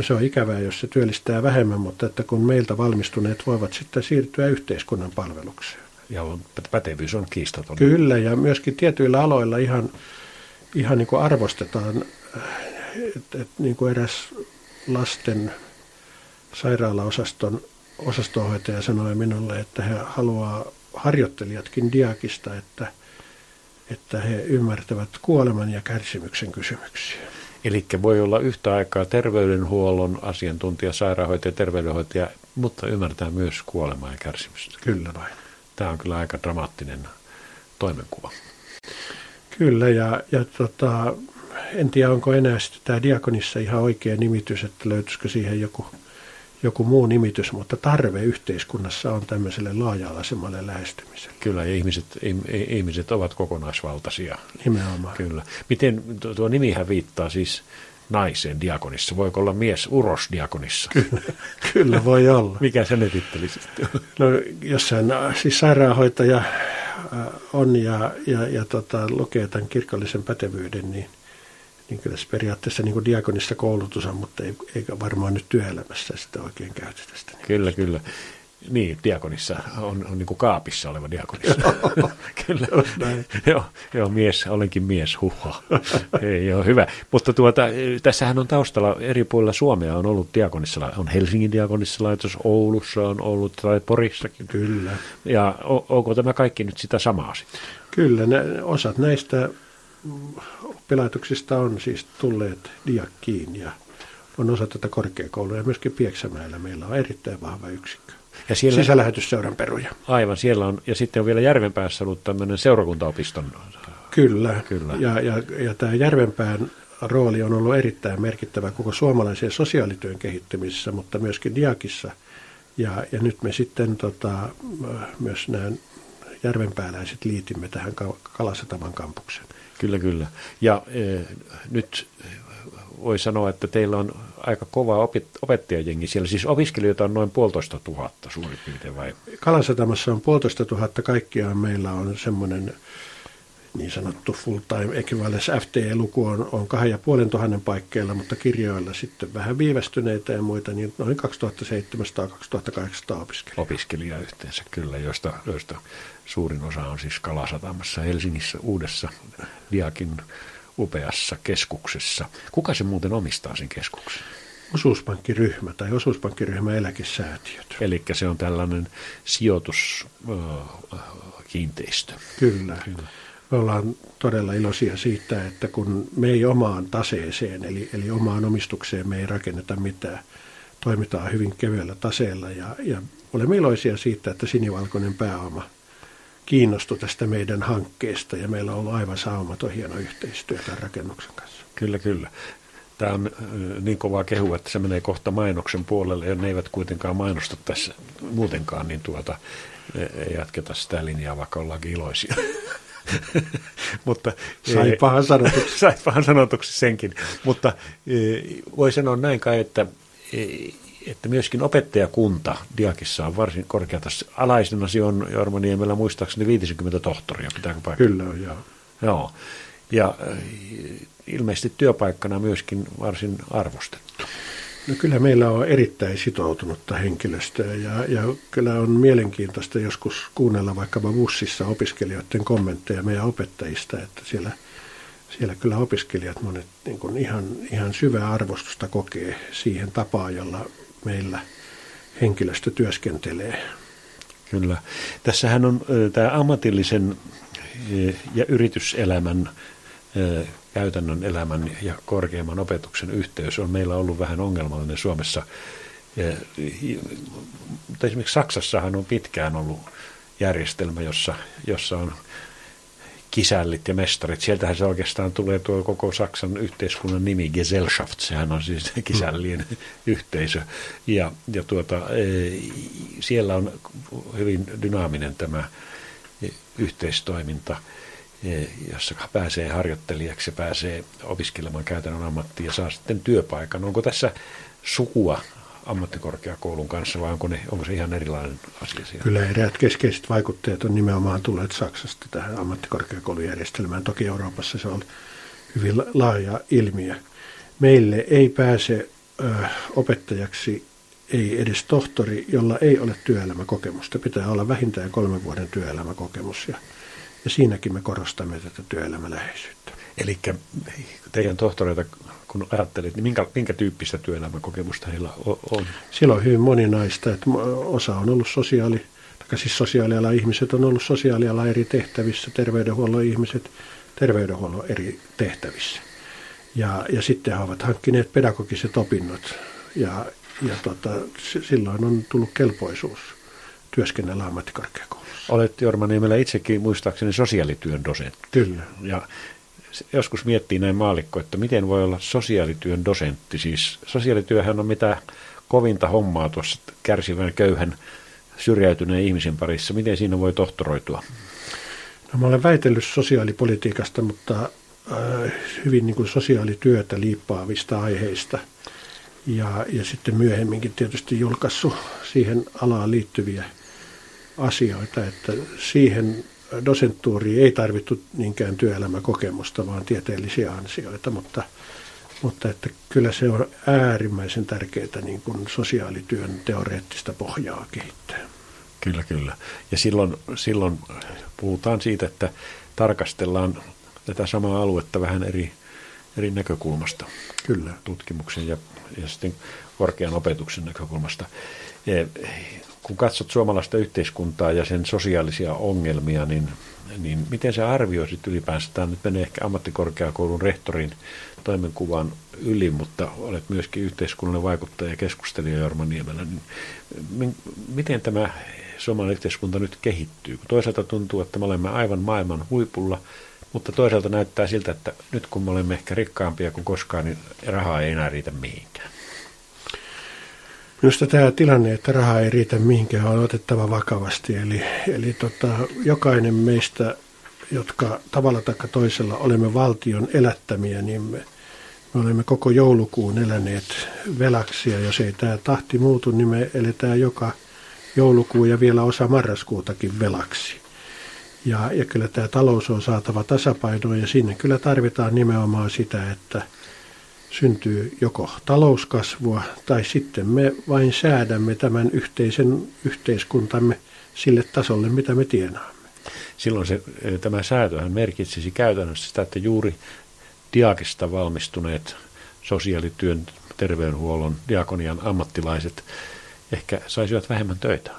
No se on ikävää, jos se työllistää vähemmän, mutta että kun meiltä valmistuneet voivat sitten siirtyä yhteiskunnan palvelukseen. Ja on, pätevyys on kiistaton. Kyllä, ja myöskin tietyillä aloilla ihan, ihan niin kuin arvostetaan, että, että niin kuin eräs lasten sairaalaosaston osastonhoitaja sanoi minulle, että he haluaa harjoittelijatkin diakista, että, että he ymmärtävät kuoleman ja kärsimyksen kysymyksiä. Eli voi olla yhtä aikaa terveydenhuollon asiantuntija, sairaanhoitaja, terveydenhoitaja, mutta ymmärtää myös kuolemaa ja kärsimystä. Kyllä vain. Tämä on kyllä aika dramaattinen toimenkuva. Kyllä, ja, ja tota, en tiedä, onko enää sitten tämä diakonissa ihan oikea nimitys, että löytyisikö siihen joku joku muu nimitys, mutta tarve yhteiskunnassa on tämmöiselle laaja-alaisemmalle lähestymiselle. Kyllä, ja ihmiset, ihmiset ovat kokonaisvaltaisia. Nimenomaan. Kyllä. Miten tuo nimihän viittaa siis naiseen diakonissa? Voiko olla mies uros diakonissa? Kyllä, kyllä voi olla. *laughs* Mikä se ne titteli sitten? No jossain, siis sairaanhoitaja äh, on ja, ja, ja tota, lukee tämän kirkollisen pätevyyden, niin, niin kyllä se periaatteessa niin diakonissa koulutus on, mutta ei, eikä varmaan nyt työelämässä sitä oikein käytetä sitä. Kyllä, kyllä. Niin, diakonissa on, on niin kuin kaapissa oleva diakonissa. *laughs* Kyllä. joo, joo, mies, olenkin mies, huha. Ei ole hyvä. Mutta tuota, tässähän on taustalla eri puolilla Suomea on ollut diakonissa, on Helsingin diakonissa laitos, Oulussa on ollut tai Porissakin. Kyllä. Ja onko tämä kaikki nyt sitä samaa sitten? Kyllä, ne, osat näistä oppilaitoksista on siis tulleet diakkiin ja on osa tätä korkeakoulua ja myöskin Pieksämäellä meillä on erittäin vahva yksikkö. Ja siellä, Sisälähetysseuran peruja. Aivan, siellä on, ja sitten on vielä Järvenpäässä ollut tämmöinen seurakuntaopiston. Kyllä, Kyllä. Ja, ja, ja tämä Järvenpään rooli on ollut erittäin merkittävä koko suomalaisen sosiaalityön kehittymisessä, mutta myöskin Diakissa. Ja, ja nyt me sitten tota, myös nämä järvenpääläiset liitimme tähän Kalasataman kampukseen. Kyllä, kyllä. Ja e, nyt voi sanoa, että teillä on aika kova opettajajengi siellä. Siis opiskelijoita on noin puolitoista tuhatta suurin piirtein vai? Kalasatamassa on puolitoista tuhatta kaikkiaan. Meillä on semmoinen niin sanottu full-time equivalence FTE-luku on, on kahden ja puolen tuhannen paikkeilla, mutta kirjoilla sitten vähän viivästyneitä ja muita, niin noin 2700-2800 opiskelijaa. Opiskelijaa yhteensä kyllä, joista, joista suurin osa on siis Kalasatamassa Helsingissä uudessa Diakin upeassa keskuksessa. Kuka se muuten omistaa sen keskuksen? Osuuspankkiryhmä tai osuuspankkiryhmä eläkesäätiöt. Eli se on tällainen sijoituskiinteistö. Kyllä. Kyllä. Me ollaan todella iloisia siitä, että kun me ei omaan taseeseen, eli, eli omaan omistukseen me ei rakenneta mitään, toimitaan hyvin kevyellä taseella ja, ja olemme iloisia siitä, että sinivalkoinen pääoma – kiinnostui tästä meidän hankkeesta ja meillä on ollut aivan saumaton hieno yhteistyö tämän rakennuksen kanssa. Kyllä, kyllä. Tämä on niin kovaa kehua, että se menee kohta mainoksen puolelle ja ne eivät kuitenkaan mainosta tässä muutenkaan, niin tuota, ei jatketa sitä linjaa, vaikka ollaankin iloisia. *laughs* *laughs* Mutta, Saipahan sanotuksi. *laughs* Saipahan sanotuksi senkin. Mutta voi sanoa näin kai, että että myöskin opettajakunta Diakissa on varsin korkeatasossa. Alaisenasi on Jorma Niemellä muistaakseni 50 tohtoria, pitääkö paikka? Kyllä on, joo. joo. Ja ilmeisesti työpaikkana myöskin varsin arvostettu. No kyllä meillä on erittäin sitoutunutta henkilöstöä ja, ja kyllä on mielenkiintoista joskus kuunnella vaikkapa bussissa opiskelijoiden kommentteja meidän opettajista, että siellä, siellä kyllä opiskelijat monet niin kuin ihan, ihan syvää arvostusta kokee siihen tapaan, jolla meillä henkilöstö työskentelee. Kyllä. Tässähän on tämä ammatillisen ja yrityselämän, käytännön elämän ja korkeimman opetuksen yhteys on meillä ollut vähän ongelmallinen Suomessa. Mutta esimerkiksi Saksassahan on pitkään ollut järjestelmä, jossa, jossa on kisällit ja mestarit. Sieltähän se oikeastaan tulee tuo koko Saksan yhteiskunnan nimi, Gesellschaft, sehän on siis kisällien mm. yhteisö. Ja, ja tuota, e, siellä on hyvin dynaaminen tämä yhteistoiminta, jossa pääsee harjoittelijaksi ja pääsee opiskelemaan käytännön ammattia ja saa sitten työpaikan. Onko tässä sukua ammattikorkeakoulun kanssa vai onko, ne, onko se ihan erilainen asia siellä? Kyllä eräät keskeiset vaikutteet on nimenomaan tulleet Saksasta tähän ammattikorkeakoulujärjestelmään. Toki Euroopassa se on hyvin laaja ilmiö. Meille ei pääse ö, opettajaksi ei edes tohtori, jolla ei ole työelämäkokemusta. Pitää olla vähintään kolmen vuoden työelämäkokemus ja, ja siinäkin me korostamme tätä työelämäläheisyyttä. Eli teidän tohtoreita kun ajattelit, niin minkä, minkä tyyppistä työelämäkokemusta heillä on? Siellä on hyvin moninaista, että osa on ollut sosiaali, tai siis sosiaalialan ihmiset on ollut sosiaalialan eri tehtävissä, terveydenhuollon ihmiset terveydenhuollon eri tehtävissä. Ja, ja sitten he ovat hankkineet pedagogiset opinnot ja, ja tota, silloin on tullut kelpoisuus työskennellä ammattikorkeakoulussa. Olet Jorma Niemelä itsekin muistaakseni sosiaalityön dosentti. Kyllä. Ja joskus miettii näin maalikko, että miten voi olla sosiaalityön dosentti. Siis sosiaalityöhän on mitä kovinta hommaa tuossa kärsivän köyhän syrjäytyneen ihmisen parissa. Miten siinä voi tohtoroitua? No, mä olen väitellyt sosiaalipolitiikasta, mutta äh, hyvin niin kuin sosiaalityötä liippaavista aiheista. Ja, ja sitten myöhemminkin tietysti julkaissut siihen alaan liittyviä asioita, että siihen dosenttuuriin ei tarvittu niinkään työelämäkokemusta, vaan tieteellisiä ansioita, mutta, mutta että kyllä se on äärimmäisen tärkeää niin kuin sosiaalityön teoreettista pohjaa kehittää. Kyllä, kyllä. Ja silloin, silloin puhutaan siitä, että tarkastellaan tätä samaa aluetta vähän eri, eri näkökulmasta. Kyllä. Tutkimuksen ja, ja sitten korkean opetuksen näkökulmasta. Kun katsot suomalaista yhteiskuntaa ja sen sosiaalisia ongelmia, niin, niin miten sä arvioisit ylipäänsä, tämä nyt menee ehkä ammattikorkeakoulun rehtorin toimenkuvan yli, mutta olet myöskin yhteiskunnallinen vaikuttaja ja keskustelija Jorma Niemelä, niin miten tämä suomalainen yhteiskunta nyt kehittyy? Toisaalta tuntuu, että me olemme aivan maailman huipulla, mutta toisaalta näyttää siltä, että nyt kun me olemme ehkä rikkaampia kuin koskaan, niin rahaa ei enää riitä mihinkään. Minusta tämä tilanne, että raha ei riitä mihinkään, on otettava vakavasti. Eli, eli tota, jokainen meistä, jotka tavalla tai toisella olemme valtion elättämiä, niin me, me olemme koko joulukuun eläneet velaksi. Ja jos ei tämä tahti muutu, niin me eletään joka joulukuu ja vielä osa marraskuutakin velaksi. Ja, ja kyllä tämä talous on saatava tasapainoon ja sinne kyllä tarvitaan nimenomaan sitä, että – syntyy joko talouskasvua tai sitten me vain säädämme tämän yhteisen yhteiskuntamme sille tasolle, mitä me tienaamme. Silloin se, tämä säätöhän merkitsisi käytännössä sitä, että juuri diakista valmistuneet sosiaalityön, terveydenhuollon, diakonian ammattilaiset ehkä saisivat vähemmän töitä.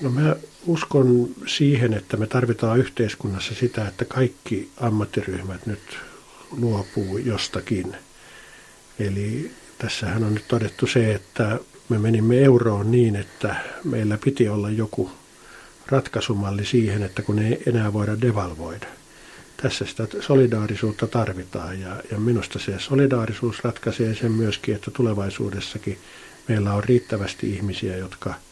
No mä uskon siihen, että me tarvitaan yhteiskunnassa sitä, että kaikki ammattiryhmät nyt luopuu jostakin. Eli tässähän on nyt todettu se, että me menimme euroon niin, että meillä piti olla joku ratkaisumalli siihen, että kun ei enää voida devalvoida. Tässä sitä solidaarisuutta tarvitaan ja, ja minusta se solidaarisuus ratkaisee sen myöskin, että tulevaisuudessakin meillä on riittävästi ihmisiä, jotka –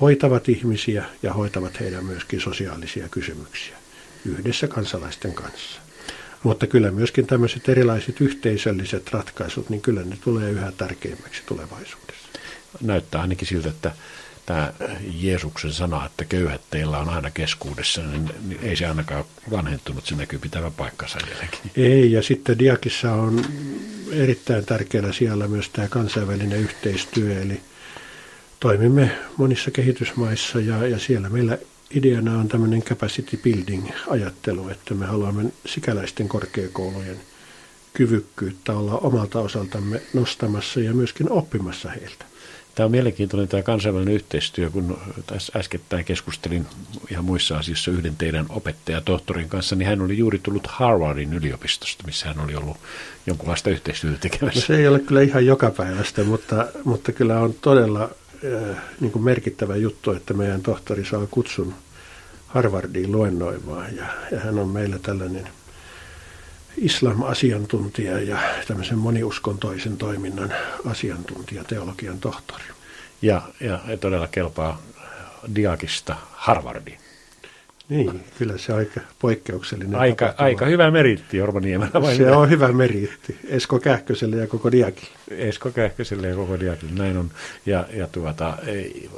hoitavat ihmisiä ja hoitavat heidän myöskin sosiaalisia kysymyksiä yhdessä kansalaisten kanssa. Mutta kyllä myöskin tämmöiset erilaiset yhteisölliset ratkaisut, niin kyllä ne tulee yhä tärkeimmäksi tulevaisuudessa. Näyttää ainakin siltä, että tämä Jeesuksen sana, että köyhät teillä on aina keskuudessa, niin ei se ainakaan vanhentunut, se näkyy pitävä paikkansa jälkeen. Ei, ja sitten Diakissa on erittäin tärkeällä siellä myös tämä kansainvälinen yhteistyö, eli – toimimme monissa kehitysmaissa ja, ja siellä meillä ideana on tämmöinen capacity building-ajattelu, että me haluamme sikäläisten korkeakoulujen kyvykkyyttä olla omalta osaltamme nostamassa ja myöskin oppimassa heiltä. Tämä on mielenkiintoinen tämä kansainvälinen yhteistyö, kun tässä äskettäin keskustelin ihan muissa asioissa yhden teidän opettaja tohtorin kanssa, niin hän oli juuri tullut Harvardin yliopistosta, missä hän oli ollut jonkunlaista yhteistyötä tekemässä. No se ei ole kyllä ihan jokapäiväistä, mutta, mutta kyllä on todella niin kuin merkittävä juttu, että meidän tohtori saa kutsun Harvardiin luennoimaan. Ja, ja hän on meillä tällainen islam-asiantuntija ja tämmöisen moniuskontoisen toiminnan asiantuntija, teologian tohtori. Ja, ja todella kelpaa Diakista Harvardiin. Niin, kyllä se aika poikkeuksellinen Aika, aika hyvä meritti Jorma Niemelä. Se on hyvä meritti. Esko Kähköselle ja koko Diakille. Esko Kähköselle ja koko Diakille, näin on. Ja, ja tuota, ei,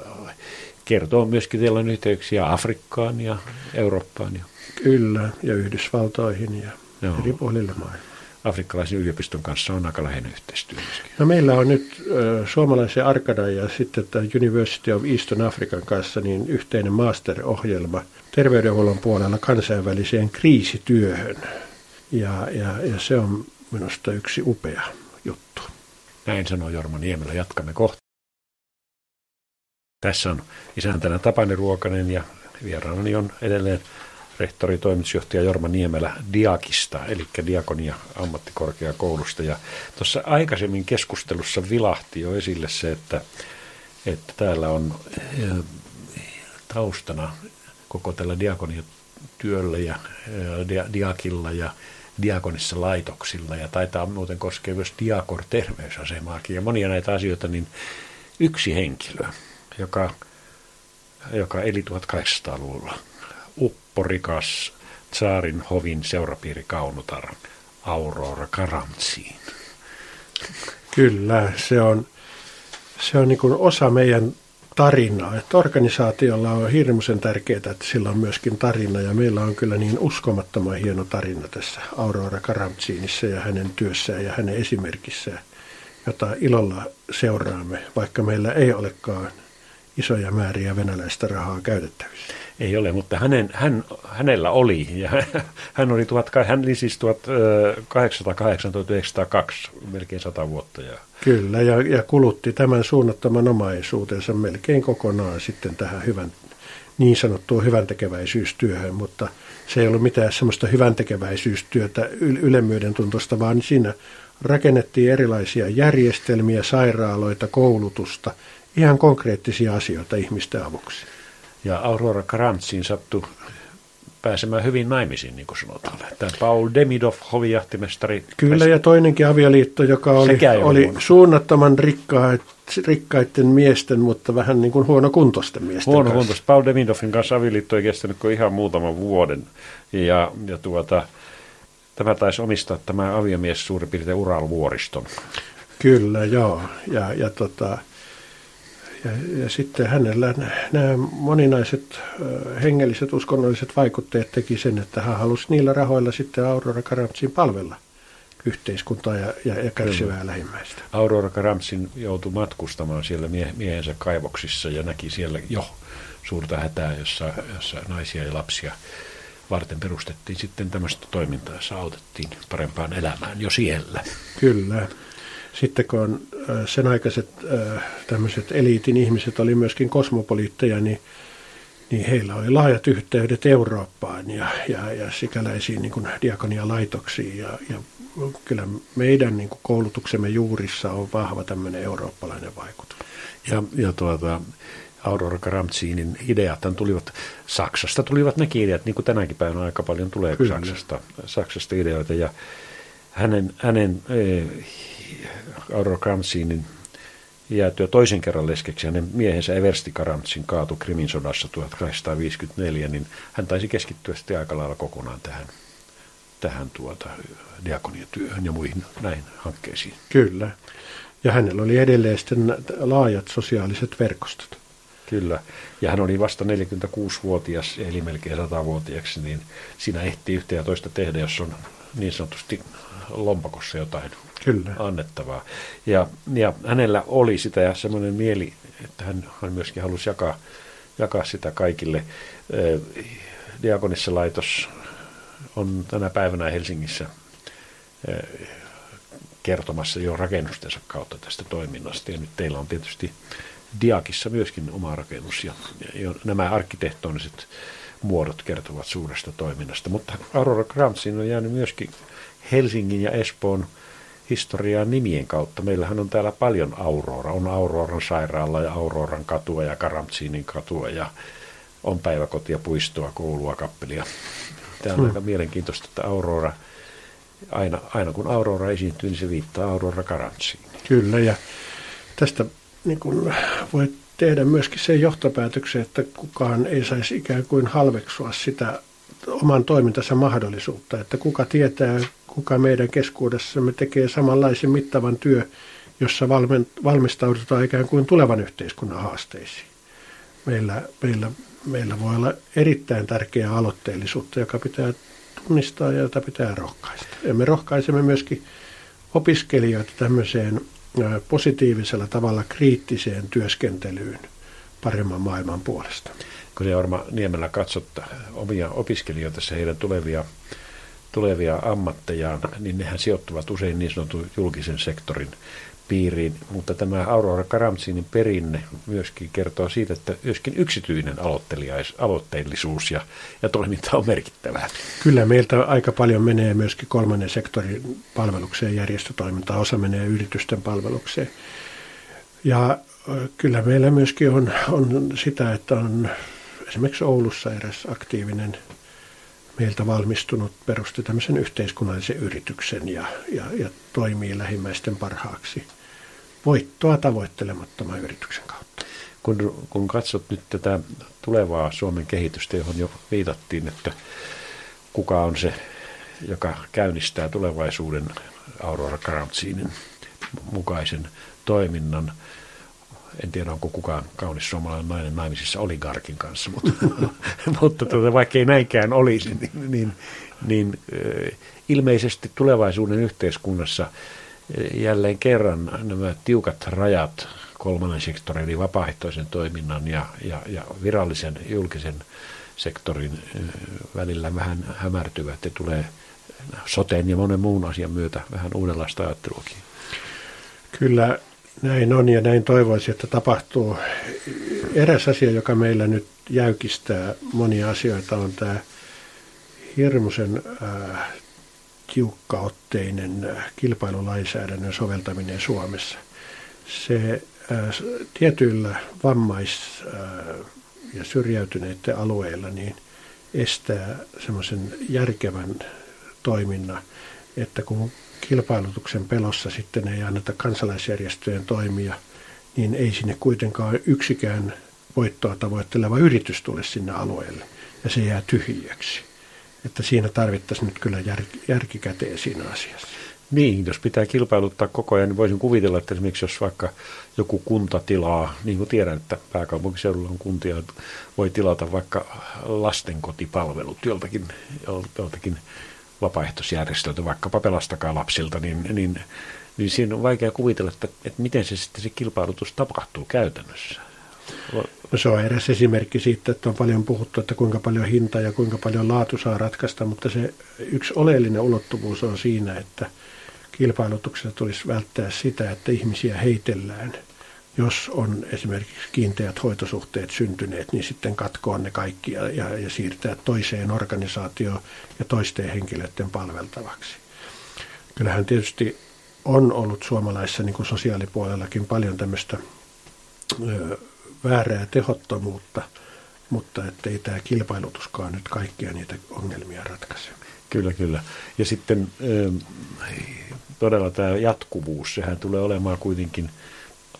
kertoo myöskin, teillä on yhteyksiä Afrikkaan ja Eurooppaan. Ja... Kyllä, ja Yhdysvaltoihin ja Joo. eri puolille maailmaa afrikkalaisen yliopiston kanssa on aika läheinen yhteistyö. No meillä on nyt äh, suomalaisen Arkada ja sitten tämä University of Eastern African kanssa niin yhteinen master-ohjelma terveydenhuollon puolella kansainväliseen kriisityöhön. Ja, ja, ja se on minusta yksi upea juttu. Näin sanoi Jorma Niemelä. Jatkamme kohta. Tässä on isäntänä Tapani Ruokanen ja vieraanani on edelleen rehtori toimitusjohtaja Jorma Niemelä Diakista, eli Diakonia ammattikorkeakoulusta. Ja tuossa aikaisemmin keskustelussa vilahti jo esille se, että, että täällä on eh, taustana koko tällä diakoniatyöllä ja dia, diakilla ja diakonissa laitoksilla ja taitaa muuten koskea myös diakor terveysasemaakin ja monia näitä asioita, niin yksi henkilö, joka, joka eli 1800-luvulla, upporikas Tsaarin hovin seurapiiri Kaunutar, Aurora Karamtsiin. Kyllä, se on, se on niin osa meidän tarinaa. Että organisaatiolla on hirmuisen tärkeää, että sillä on myöskin tarina. Ja meillä on kyllä niin uskomattoman hieno tarina tässä Aurora Karamtsiinissa ja hänen työssään ja hänen esimerkissään, jota ilolla seuraamme, vaikka meillä ei olekaan isoja määriä venäläistä rahaa käytettävissä. Ei ole, mutta hänen, hän, hänellä oli. Ja *laughs* hän oli, tuhat, hän oli siis 1808-1902, melkein sata vuotta. Ja... Kyllä, ja, ja kulutti tämän suunnattoman omaisuutensa melkein kokonaan sitten tähän hyvän, niin sanottuun hyväntekeväisyystyöhön, mutta se ei ollut mitään semmoista hyväntekeväisyystyötä ylemmyyden tuntosta, vaan siinä rakennettiin erilaisia järjestelmiä, sairaaloita, koulutusta, ihan konkreettisia asioita ihmisten avuksi. Ja Aurora Karamtsiin sattui pääsemään hyvin naimisiin, niin kuin sanotaan. Tämä Paul Demidov, hovijahtimestari. Kyllä, ja toinenkin avioliitto, joka oli, oli suunnattoman rikkaat, rikkaiden miesten, mutta vähän niin kuin huonokuntoisten miesten Huono kuntoista. Paul Demidovin kanssa avioliitto ei kestänyt kuin ihan muutaman vuoden. Ja, ja tuota, tämä taisi omistaa tämä aviomies suurin piirtein Uralvuoriston. Kyllä, joo. Ja, ja tota, ja, ja sitten hänellä nämä moninaiset hengelliset uskonnolliset vaikutteet teki sen, että hän halusi niillä rahoilla sitten Aurora Karamtsin palvella yhteiskuntaa ja, ja, ja kärsivää lähimmäistä. Aurora Karamtsin joutui matkustamaan siellä mie- miehensä kaivoksissa ja näki siellä jo suurta hätää, jossa, jossa naisia ja lapsia varten perustettiin sitten tämmöistä toimintaa, jossa autettiin parempaan elämään jo siellä. Kyllä sitten kun on sen aikaiset tämmöiset eliitin ihmiset oli myöskin kosmopoliitteja, niin, niin heillä oli laajat yhteydet Eurooppaan ja, ja, ja sikäläisiin niin kuin diakonialaitoksiin. Ja, ja kyllä meidän niin kuin koulutuksemme juurissa on vahva tämmöinen eurooppalainen vaikutus. Ja, ja tuota, Aurora Karamtsinin ideat tulivat, Saksasta tulivat nekin ideat, niin kuin tänäkin päivänä aika paljon tulee Saksasta, Saksasta ideoita. Ja hänen, hänen Aurora Karamtsinin jäätyä toisen kerran leskeksi hänen miehensä Eversti Karamtsin kaatu Krimin sodassa 1854, niin hän taisi keskittyä sitten aika lailla kokonaan tähän, tähän tuota, diakoniatyöhön ja muihin näihin hankkeisiin. Kyllä. Ja hänellä oli edelleen sitten laajat sosiaaliset verkostot. Kyllä. Ja hän oli vasta 46-vuotias, eli melkein 100-vuotiaaksi, niin siinä ehtii yhtä ja toista tehdä, jos on niin sanotusti lompakossa jotain Kyllä. annettavaa. Ja, ja hänellä oli sitä ja semmoinen mieli, että hän, hän myöskin halusi jakaa, jakaa sitä kaikille. Diakonissa laitos on tänä päivänä Helsingissä kertomassa jo rakennustensa kautta tästä toiminnasta. Ja nyt teillä on tietysti Diakissa myöskin oma rakennus ja, ja nämä arkkitehtoniset muodot kertovat suuresta toiminnasta. Mutta Aurora Kramtsin on jäänyt myöskin Helsingin ja Espoon historiaa nimien kautta. Meillähän on täällä paljon Aurora. On Auroran sairaala ja Auroran katua ja Karamtsiinin katua ja on päiväkotia, puistoa, koulua, kappelia. Tämä on hmm. aika mielenkiintoista, että Aurora, aina, aina kun Aurora esiintyy, niin se viittaa Aurora Karamtsiin. Kyllä, ja tästä niin kun voi tehdä myöskin sen johtopäätöksen, että kukaan ei saisi ikään kuin halveksua sitä oman toimintansa mahdollisuutta, että kuka tietää, kuka meidän keskuudessamme tekee samanlaisen mittavan työ, jossa valmistaudutaan ikään kuin tulevan yhteiskunnan haasteisiin. Meillä, meillä, meillä voi olla erittäin tärkeää aloitteellisuutta, joka pitää tunnistaa ja jota pitää rohkaista. Ja me rohkaisemme myöskin opiskelijoita tämmöiseen positiivisella tavalla kriittiseen työskentelyyn paremman maailman puolesta kun Jorma Niemellä katsot omia opiskelijoita, heidän tulevia, tulevia ammattejaan, niin nehän sijoittuvat usein niin sanotun julkisen sektorin piiriin, mutta tämä Aurora Karamtsinin perinne myöskin kertoo siitä, että myöskin yksityinen aloitteellisuus ja, ja toiminta on merkittävää. Kyllä meiltä aika paljon menee myöskin kolmannen sektorin palvelukseen, järjestötoimintaan, osa menee yritysten palvelukseen. Ja kyllä meillä myöskin on, on sitä, että on esimerkiksi Oulussa eräs aktiivinen meiltä valmistunut perusti tämmöisen yhteiskunnallisen yrityksen ja, ja, ja toimii lähimmäisten parhaaksi voittoa tavoittelemattoman yrityksen kautta. Kun, kun katsot nyt tätä tulevaa Suomen kehitystä, johon jo viitattiin, että kuka on se, joka käynnistää tulevaisuuden Aurora Karamtsinin mukaisen toiminnan, en tiedä onko kukaan kaunis suomalainen nainen naimisissa oligarkin kanssa, mutta, *laughs* mutta tuota, vaikka ei näinkään olisi, niin, niin, niin ilmeisesti tulevaisuuden yhteiskunnassa jälleen kerran nämä tiukat rajat kolmannen sektorin eli vapaaehtoisen toiminnan ja, ja, ja virallisen julkisen sektorin välillä vähän hämärtyvät ja tulee soteen ja monen muun asian myötä vähän uudenlaista ajatteluakin. Kyllä näin on ja näin toivoisin, että tapahtuu. Eräs asia, joka meillä nyt jäykistää monia asioita, on tämä hirmuisen äh, tiukkaotteinen äh, kilpailulainsäädännön soveltaminen Suomessa. Se äh, tietyillä vammais- äh, ja syrjäytyneiden alueilla niin estää semmoisen järkevän toiminnan, että kun kilpailutuksen pelossa sitten ei anneta kansalaisjärjestöjen toimia, niin ei sinne kuitenkaan yksikään voittoa tavoitteleva yritys tule sinne alueelle ja se jää tyhjäksi. Että siinä tarvittaisiin nyt kyllä jär, järki käteen siinä asiassa. Niin, jos pitää kilpailuttaa koko ajan, niin voisin kuvitella, että esimerkiksi jos vaikka joku kunta tilaa, niin kuin tiedän, että pääkaupunkiseudulla on kuntia, voi tilata vaikka lastenkotipalvelut joltakin, joltakin vapaaehtoisjärjestöltä, vaikkapa pelastakaa lapsilta, niin, niin, niin siinä on vaikea kuvitella, että, että miten se sitten se kilpailutus tapahtuu käytännössä. No se on eräs esimerkki siitä, että on paljon puhuttu, että kuinka paljon hinta ja kuinka paljon laatu saa ratkaista, mutta se yksi oleellinen ulottuvuus on siinä, että kilpailutuksessa tulisi välttää sitä, että ihmisiä heitellään. Jos on esimerkiksi kiinteät hoitosuhteet syntyneet, niin sitten katkoa ne kaikki ja, ja, ja siirtää toiseen organisaatioon ja toisten henkilöiden palveltavaksi. Kyllähän tietysti on ollut suomalaisessa niin kuin sosiaalipuolellakin paljon tämmöistä ö, väärää tehottomuutta, mutta ettei tämä kilpailutuskaan nyt kaikkia niitä ongelmia ratkaise. Kyllä, kyllä. Ja sitten todella tämä jatkuvuus, sehän tulee olemaan kuitenkin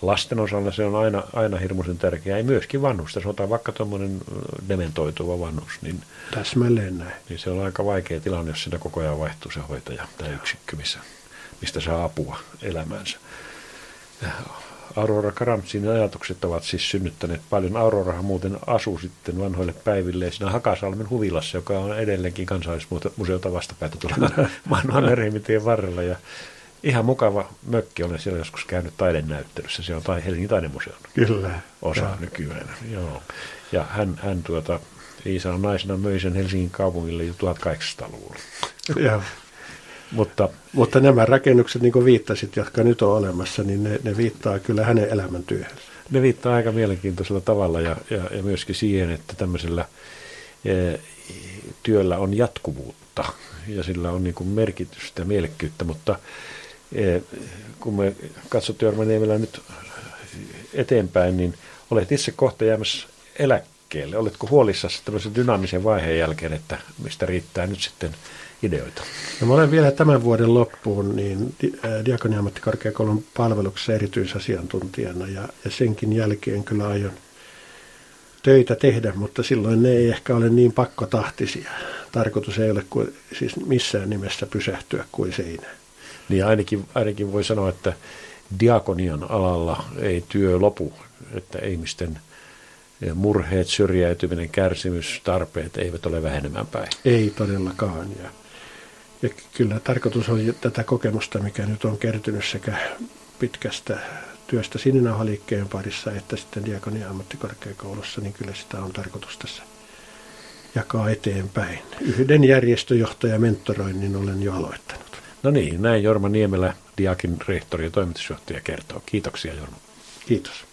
lasten osalla se on aina, aina hirmuisen tärkeää, ei myöskin vanhusta. Sanotaan vaikka tuommoinen dementoituva vanhus, niin, Täsmälleen näin. niin se on aika vaikea tilanne, jos siinä koko ajan vaihtuu se hoitaja tai yksikkö, missä, mistä saa apua elämäänsä. Aurora Karamtsin ajatukset ovat siis synnyttäneet paljon. Aurorahan muuten asuu sitten vanhoille päiville siinä Hakasalmen huvilassa, joka on edelleenkin kansallismuseota vastapäätä tuolla *laughs* Mannerheimitien varrella. Ja ihan mukava mökki, olen siellä joskus käynyt taidenäyttelyssä. Se on tai Helsingin taidemuseon Kyllä. osa ja. nykyään. Joo. Ja hän, hän tuota, Iisan naisena möi sen Helsingin kaupungille jo 1800-luvulla. Joo. Mutta, Mutta nämä rakennukset, niin kuin viittasit, jotka nyt on olemassa, niin ne, ne viittaa kyllä hänen elämäntyöhönsä. Ne viittaa aika mielenkiintoisella tavalla ja, ja, ja myöskin siihen, että tämmöisellä e, työllä on jatkuvuutta ja sillä on niin kuin merkitystä ja mielekkyyttä, mutta kun me katsottiin Jorma Niemelä nyt eteenpäin, niin olet itse kohta jäämässä eläkkeelle. Oletko huolissasi tämmöisen dynaamisen vaiheen jälkeen, että mistä riittää nyt sitten – ideoita? No, mä olen vielä tämän vuoden loppuun niin Diakoniammattikorkeakoulun palveluksessa erityisasiantuntijana ja, ja senkin jälkeen kyllä aion töitä tehdä, mutta silloin ne ei ehkä ole niin pakkotahtisia. Tarkoitus ei ole kuin, siis missään nimessä pysähtyä kuin seinään. Niin ainakin, ainakin voi sanoa, että diakonian alalla ei työ lopu, että ihmisten murheet, syrjäytyminen, kärsimys, tarpeet eivät ole vähenemään päin. Ei todellakaan. Ja ja kyllä tarkoitus on tätä kokemusta, mikä nyt on kertynyt sekä pitkästä työstä sininauhaliikkeen parissa että sitten Diakonia ammattikorkeakoulussa, niin kyllä sitä on tarkoitus tässä jakaa eteenpäin. Yhden järjestöjohtaja mentoroinnin olen jo aloittanut. No niin, näin Jorma Niemelä, Diakin rehtori ja toimitusjohtaja kertoo. Kiitoksia Jorma. Kiitos.